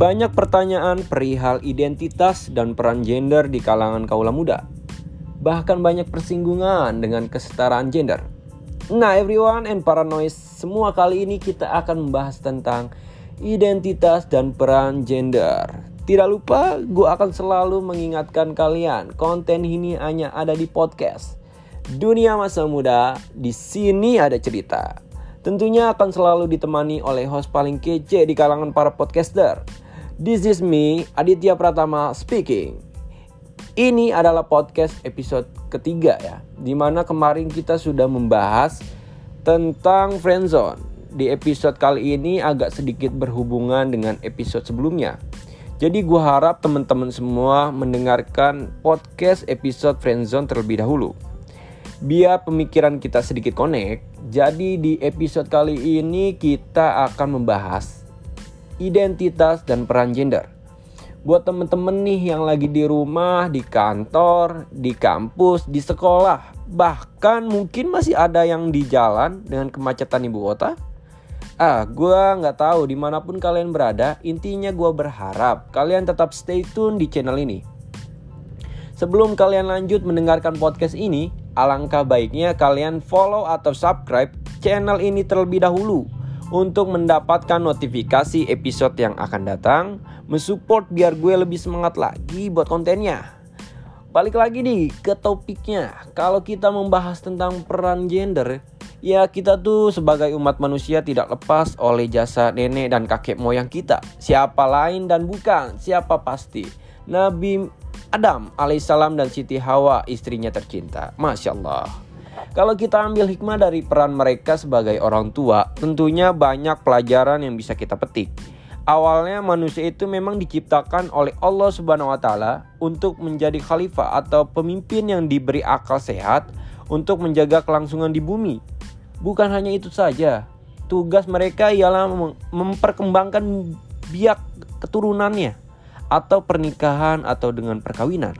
Banyak pertanyaan perihal identitas dan peran gender di kalangan kaula muda. Bahkan banyak persinggungan dengan kesetaraan gender. Nah, everyone and paranoid, semua kali ini kita akan membahas tentang identitas dan peran gender. Tidak lupa, gue akan selalu mengingatkan kalian, konten ini hanya ada di podcast. Dunia masa muda, di sini ada cerita. Tentunya akan selalu ditemani oleh host paling kece di kalangan para podcaster. This is me, Aditya Pratama speaking. Ini adalah podcast episode ketiga ya, di mana kemarin kita sudah membahas tentang friendzone. Di episode kali ini agak sedikit berhubungan dengan episode sebelumnya. Jadi gue harap teman-teman semua mendengarkan podcast episode friendzone terlebih dahulu. Biar pemikiran kita sedikit connect, jadi di episode kali ini kita akan membahas identitas dan peran gender. Buat temen-temen nih yang lagi di rumah, di kantor, di kampus, di sekolah, bahkan mungkin masih ada yang di jalan dengan kemacetan ibu kota. Ah, gue nggak tahu di mana pun kalian berada. Intinya gue berharap kalian tetap stay tune di channel ini. Sebelum kalian lanjut mendengarkan podcast ini, alangkah baiknya kalian follow atau subscribe channel ini terlebih dahulu untuk mendapatkan notifikasi episode yang akan datang, mensupport biar gue lebih semangat lagi buat kontennya. Balik lagi nih ke topiknya. Kalau kita membahas tentang peran gender, ya kita tuh sebagai umat manusia tidak lepas oleh jasa nenek dan kakek moyang kita. Siapa lain dan bukan, siapa pasti. Nabi Adam alaihissalam dan Siti Hawa istrinya tercinta. Masya Allah. Kalau kita ambil hikmah dari peran mereka sebagai orang tua, tentunya banyak pelajaran yang bisa kita petik. Awalnya manusia itu memang diciptakan oleh Allah Subhanahu wa taala untuk menjadi khalifah atau pemimpin yang diberi akal sehat untuk menjaga kelangsungan di bumi. Bukan hanya itu saja, tugas mereka ialah memperkembangkan biak keturunannya atau pernikahan atau dengan perkawinan.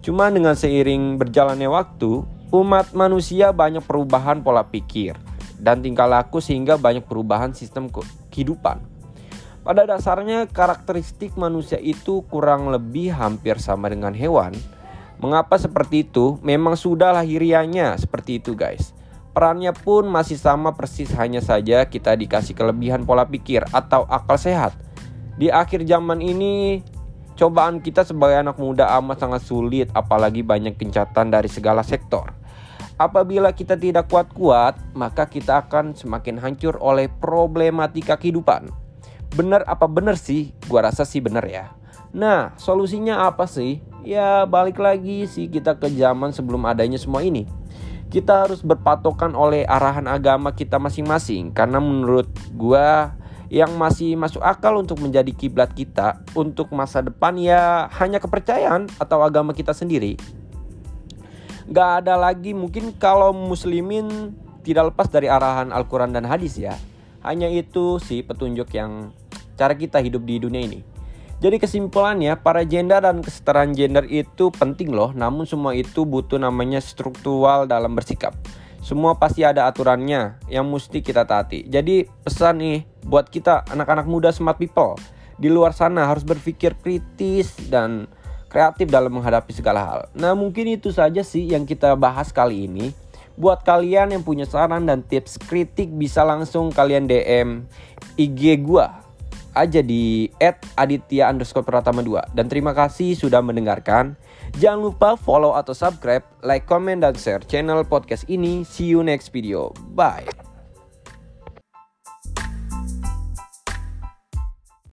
Cuma dengan seiring berjalannya waktu, umat manusia banyak perubahan pola pikir dan tingkah laku sehingga banyak perubahan sistem kehidupan. Pada dasarnya karakteristik manusia itu kurang lebih hampir sama dengan hewan. Mengapa seperti itu? Memang sudah lahirianya seperti itu guys. Perannya pun masih sama persis hanya saja kita dikasih kelebihan pola pikir atau akal sehat. Di akhir zaman ini cobaan kita sebagai anak muda amat sangat sulit apalagi banyak kencatan dari segala sektor. Apabila kita tidak kuat-kuat, maka kita akan semakin hancur oleh problematika kehidupan. Benar apa benar sih? Gua rasa sih benar ya. Nah, solusinya apa sih? Ya, balik lagi sih kita ke zaman sebelum adanya semua ini. Kita harus berpatokan oleh arahan agama kita masing-masing karena menurut gua yang masih masuk akal untuk menjadi kiblat kita untuk masa depan ya hanya kepercayaan atau agama kita sendiri nggak ada lagi mungkin kalau muslimin tidak lepas dari arahan Al-Quran dan hadis ya. Hanya itu sih petunjuk yang cara kita hidup di dunia ini. Jadi kesimpulannya, para gender dan kesetaraan gender itu penting loh, namun semua itu butuh namanya struktural dalam bersikap. Semua pasti ada aturannya yang mesti kita taati. Jadi pesan nih buat kita anak-anak muda smart people di luar sana harus berpikir kritis dan kreatif dalam menghadapi segala hal. Nah, mungkin itu saja sih yang kita bahas kali ini. Buat kalian yang punya saran dan tips kritik bisa langsung kalian DM IG gua aja di @aditya underscore pratama 2 dan terima kasih sudah mendengarkan. Jangan lupa follow atau subscribe, like, comment, dan share channel podcast ini. See you next video. Bye.